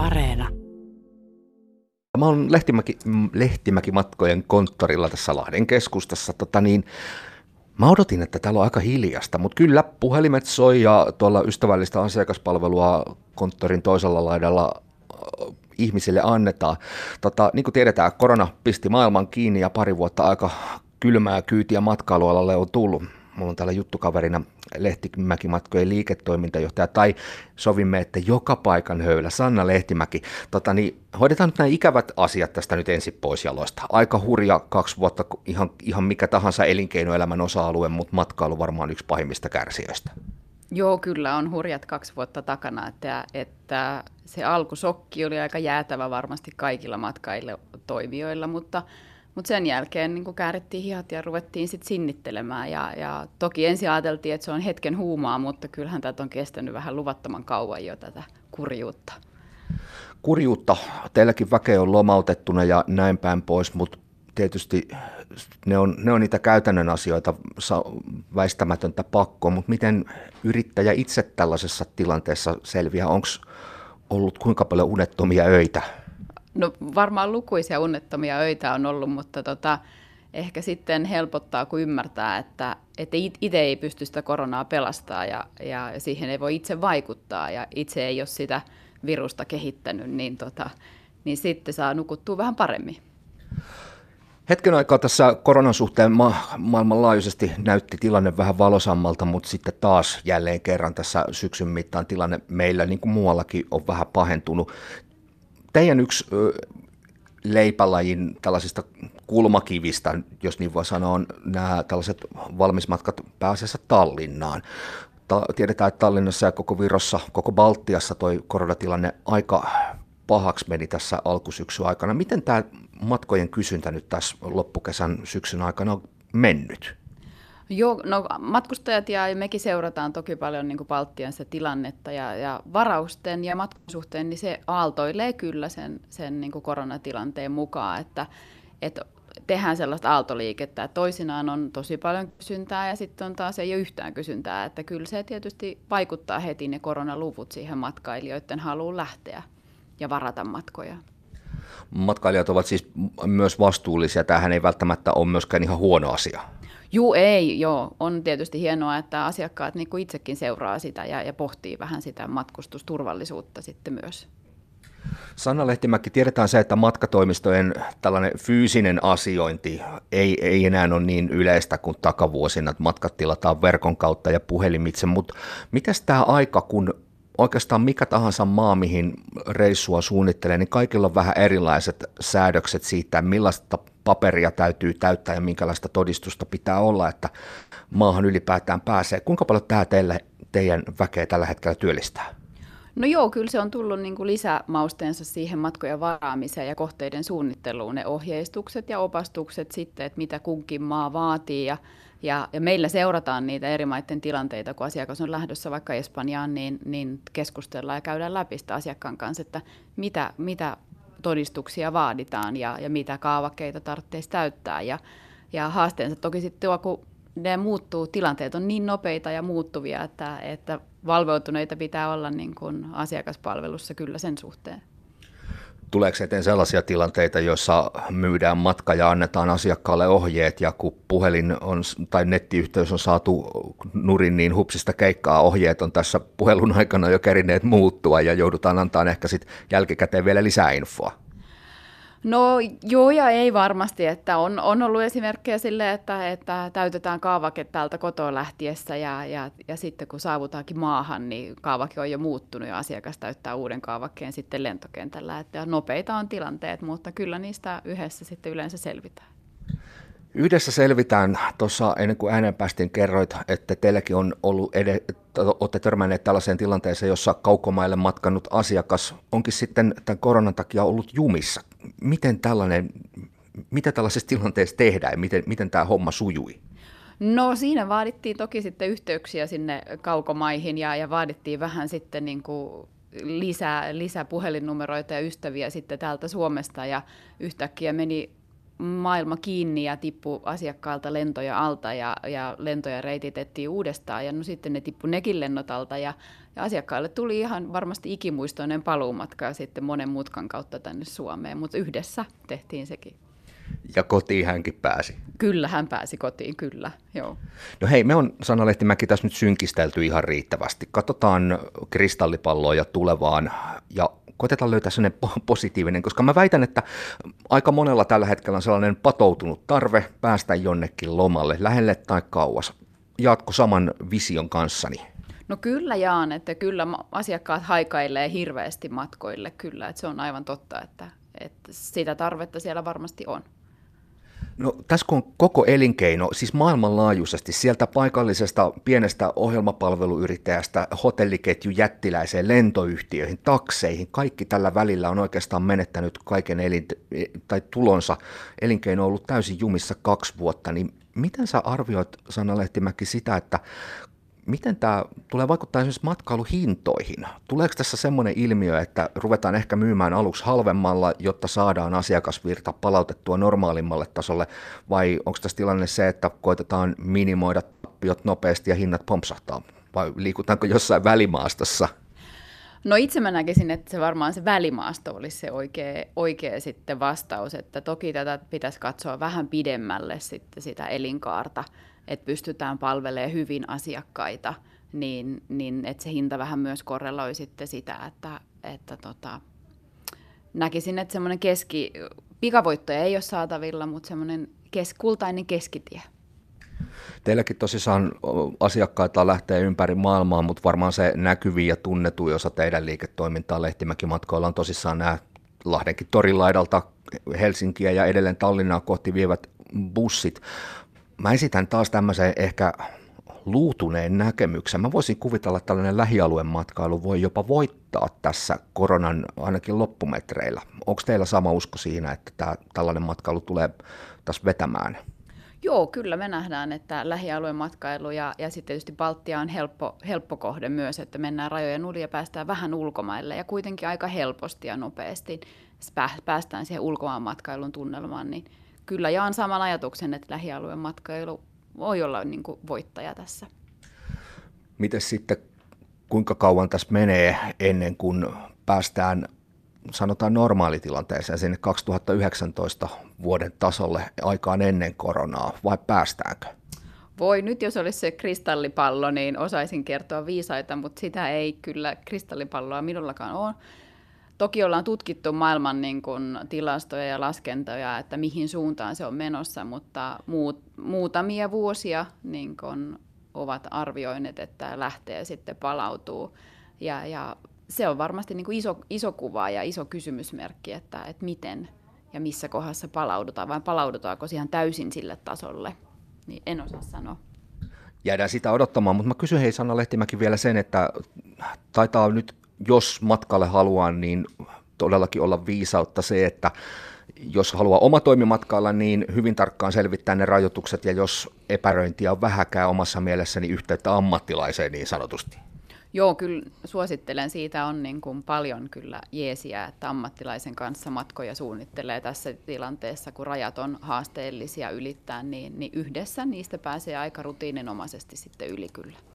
Areena. Mä oon Lehtimäki, Lehtimäki-matkojen konttorilla tässä Lahden keskustassa. Tota niin, mä odotin, että täällä on aika hiljasta, mutta kyllä puhelimet soi ja tuolla ystävällistä asiakaspalvelua konttorin toisella laidalla ihmisille annetaan. Tota, niin kuin tiedetään, korona pisti maailman kiinni ja pari vuotta aika kylmää kyytiä matkailualalle on tullut mulla on täällä juttukaverina Lehtimäki-matkojen liiketoimintajohtaja, tai sovimme, että joka paikan höylä, Sanna Lehtimäki. Tota, niin, hoidetaan nyt nämä ikävät asiat tästä nyt ensin pois jaloista. Aika hurja kaksi vuotta, ihan, ihan mikä tahansa elinkeinoelämän osa-alue, mutta matkailu varmaan yksi pahimmista kärsijöistä. Joo, kyllä on hurjat kaksi vuotta takana, että, että se alkusokki oli aika jäätävä varmasti kaikilla matkaille toimijoilla, mutta mutta sen jälkeen niin käärittiin hihat ja ruvettiin sitten sinnittelemään. Ja, ja toki ensin ajateltiin, että se on hetken huumaa, mutta kyllähän tätä on kestänyt vähän luvattoman kauan jo tätä kurjuutta. Kurjuutta. Teilläkin väkeä on lomautettuna ja näin päin pois, mutta tietysti ne on, ne on niitä käytännön asioita, väistämätöntä pakko, mutta miten yrittäjä itse tällaisessa tilanteessa selviää? Onko ollut kuinka paljon unettomia öitä? No varmaan lukuisia unnettomia öitä on ollut, mutta tota, ehkä sitten helpottaa, kun ymmärtää, että, että itse ei pysty sitä koronaa pelastamaan ja, ja siihen ei voi itse vaikuttaa ja itse ei ole sitä virusta kehittänyt, niin, tota, niin sitten saa nukuttua vähän paremmin. Hetken aikaa tässä koronan suhteen ma- maailmanlaajuisesti näytti tilanne vähän valosammalta, mutta sitten taas jälleen kerran tässä syksyn mittaan tilanne meillä, niin kuin muuallakin, on vähän pahentunut teidän yksi leipälajin tällaisista kulmakivistä, jos niin voi sanoa, on nämä tällaiset valmismatkat pääasiassa Tallinnaan. Ta- tiedetään, että Tallinnassa ja koko Virossa, koko Baltiassa toi koronatilanne aika pahaksi meni tässä alkusyksyn aikana. Miten tämä matkojen kysyntä nyt tässä loppukesän syksyn aikana on mennyt? Joo, no matkustajat ja mekin seurataan toki paljon niin Baltian se tilannetta ja, ja varausten ja matkan suhteen, niin se aaltoilee kyllä sen, sen niin koronatilanteen mukaan, että, että tehdään sellaista aaltoliikettä, että toisinaan on tosi paljon kysyntää ja sitten on taas ei ole yhtään kysyntää, että kyllä se tietysti vaikuttaa heti ne koronaluvut siihen matkailijoiden haluun lähteä ja varata matkoja. Matkailijat ovat siis myös vastuullisia. Tämähän ei välttämättä ole myöskään ihan huono asia. Juu, ei, joo. On tietysti hienoa, että asiakkaat niin kuin itsekin seuraa sitä ja, ja pohtii vähän sitä matkustusturvallisuutta sitten myös. Sanna Lehtimäki, tiedetään se, että matkatoimistojen tällainen fyysinen asiointi ei, ei enää ole niin yleistä kuin takavuosina, että matkat tilataan verkon kautta ja puhelimitse, mutta miten tämä aika, kun oikeastaan mikä tahansa maa, mihin reissua suunnittelee, niin kaikilla on vähän erilaiset säädökset siitä, millaista paperia täytyy täyttää ja minkälaista todistusta pitää olla, että maahan ylipäätään pääsee. Kuinka paljon tämä teille, teidän väkeä tällä hetkellä työllistää? No joo, kyllä se on tullut niin kuin lisämausteensa siihen matkojen varaamiseen ja kohteiden suunnitteluun, ne ohjeistukset ja opastukset sitten, että mitä kunkin maa vaatii ja ja, ja meillä seurataan niitä eri maiden tilanteita, kun asiakas on lähdössä vaikka Espanjaan, niin, niin keskustellaan ja käydään läpi sitä asiakkaan kanssa, että mitä, mitä todistuksia vaaditaan ja, ja mitä kaavakkeita tarvitsisi täyttää. Ja, ja haasteensa toki sitten tuo, kun ne muuttuu, tilanteet on niin nopeita ja muuttuvia, että, että valveutuneita pitää olla niin kuin asiakaspalvelussa kyllä sen suhteen. Tuleeko eteen sellaisia tilanteita, joissa myydään matka ja annetaan asiakkaalle ohjeet ja kun puhelin on, tai nettiyhteys on saatu nurin, niin hupsista keikkaa ohjeet on tässä puhelun aikana jo kerineet muuttua ja joudutaan antaa ehkä sitten jälkikäteen vielä lisää infoa? No joo ja ei varmasti, että on, on ollut esimerkkejä sille, että, että täytetään kaavake täältä kotoa lähtiessä ja, ja, ja sitten kun saavutaankin maahan, niin kaavake on jo muuttunut ja asiakas täyttää uuden kaavakkeen sitten lentokentällä. Että nopeita on tilanteet, mutta kyllä niistä yhdessä sitten yleensä selvitään. Yhdessä selvitään. Tuossa ennen kuin ääneen päästiin kerroit, että teilläkin on ollut, ed- olette törmänneet tällaiseen tilanteeseen, jossa kaukomaille matkannut asiakas onkin sitten tämän koronan takia ollut jumissa. Miten tällainen, mitä tällaisessa tilanteessa tehdään miten, miten tämä homma sujui? No siinä vaadittiin toki sitten yhteyksiä sinne kaukomaihin ja, ja vaadittiin vähän sitten niin kuin lisää, lisää puhelinnumeroita ja ystäviä sitten täältä Suomesta ja yhtäkkiä meni maailma kiinni ja tippu asiakkaalta lentoja alta ja, ja lentoja reititettiin uudestaan ja no sitten ne tippu nekin lennot alta ja, ja asiakkaille tuli ihan varmasti ikimuistoinen paluumatka ja sitten monen mutkan kautta tänne Suomeen, mutta yhdessä tehtiin sekin. Ja kotiin hänkin pääsi. Kyllä, hän pääsi kotiin, kyllä, joo. No hei, me on Sanna Lehtimäki tässä nyt synkistelty ihan riittävästi. Katsotaan kristallipalloa ja tulevaan ja koitetaan löytää sellainen positiivinen, koska mä väitän, että aika monella tällä hetkellä on sellainen patoutunut tarve päästä jonnekin lomalle, lähelle tai kauas. Jaatko saman vision kanssani? No kyllä jaan, että kyllä asiakkaat haikailee hirveästi matkoille, kyllä, että se on aivan totta, että, että sitä tarvetta siellä varmasti on. No tässä kun on koko elinkeino, siis maailmanlaajuisesti, sieltä paikallisesta pienestä ohjelmapalveluyrittäjästä hotelliketju jättiläiseen lentoyhtiöihin, takseihin, kaikki tällä välillä on oikeastaan menettänyt kaiken elin, tai tulonsa. Elinkeino on ollut täysin jumissa kaksi vuotta, niin miten sä arvioit, Sanna Lehtimäki, sitä, että miten tämä tulee vaikuttaa esimerkiksi matkailuhintoihin? Tuleeko tässä semmoinen ilmiö, että ruvetaan ehkä myymään aluksi halvemmalla, jotta saadaan asiakasvirta palautettua normaalimmalle tasolle, vai onko tässä tilanne se, että koitetaan minimoida tappiot nopeasti ja hinnat pompsahtaa, vai liikutaanko jossain välimaastossa? No itse mä näkisin, että se varmaan se välimaasto olisi se oikea, oikea sitten vastaus, että toki tätä pitäisi katsoa vähän pidemmälle sitten sitä elinkaarta, että pystytään palvelemaan hyvin asiakkaita, niin, niin että se hinta vähän myös korreloi sitten sitä, että, että tota, näkisin, että semmoinen keski, pikavoittoja ei ole saatavilla, mutta semmoinen kes, kultainen keskitie. Teilläkin tosissaan asiakkaita lähtee ympäri maailmaa, mutta varmaan se näkyviin ja tunnetuin osa teidän liiketoimintaa Lehtimäki-matkoilla on tosissaan nämä Lahdenkin torilaidalta Helsinkiä ja edelleen Tallinnaa kohti vievät bussit. Mä esitän taas tämmöisen ehkä luutuneen näkemyksen. Mä voisin kuvitella, että tällainen lähialueen matkailu voi jopa voittaa tässä koronan ainakin loppumetreillä. Onko teillä sama usko siinä, että tämä, tällainen matkailu tulee tässä vetämään? Joo, kyllä me nähdään, että lähialueen matkailu ja, ja sitten tietysti Baltia on helppo, helppo kohde myös, että mennään rajojen yli ja päästään vähän ulkomaille ja kuitenkin aika helposti ja nopeasti päästään siihen ulkomaanmatkailun tunnelmaan, niin kyllä jaan saman ajatuksen, että lähialueen matkailu voi olla niin kuin voittaja tässä. Miten sitten, kuinka kauan tässä menee ennen kuin päästään sanotaan normaalitilanteeseen sinne 2019 vuoden tasolle aikaan ennen koronaa, vai päästäänkö? Voi, nyt jos olisi se kristallipallo, niin osaisin kertoa viisaita, mutta sitä ei kyllä kristallipalloa minullakaan ole. Toki ollaan tutkittu maailman niin kuin, tilastoja ja laskentoja, että mihin suuntaan se on menossa, mutta muut, muutamia vuosia niin kuin, ovat arvioineet, että lähtee sitten palautuu. Ja, ja se on varmasti niin kuin iso, iso kuva ja iso kysymysmerkki, että, että miten ja missä kohdassa palaudutaan, vai palaudutaanko ihan täysin sille tasolle, niin en osaa sanoa. Jäädään sitä odottamaan, mutta mä kysyn hei Sanna Lehtimäki vielä sen, että taitaa nyt, jos matkalle haluaa, niin todellakin olla viisautta se, että jos haluaa oma toimimatkailla, niin hyvin tarkkaan selvittää ne rajoitukset, ja jos epäröintiä on vähäkään omassa mielessäni niin yhteyttä ammattilaiseen niin sanotusti. Joo, kyllä suosittelen. Siitä on niin kuin paljon kyllä jeesiä, että ammattilaisen kanssa matkoja suunnittelee tässä tilanteessa, kun rajat on haasteellisia ylittää, niin, niin yhdessä niistä pääsee aika rutiininomaisesti sitten yli kyllä.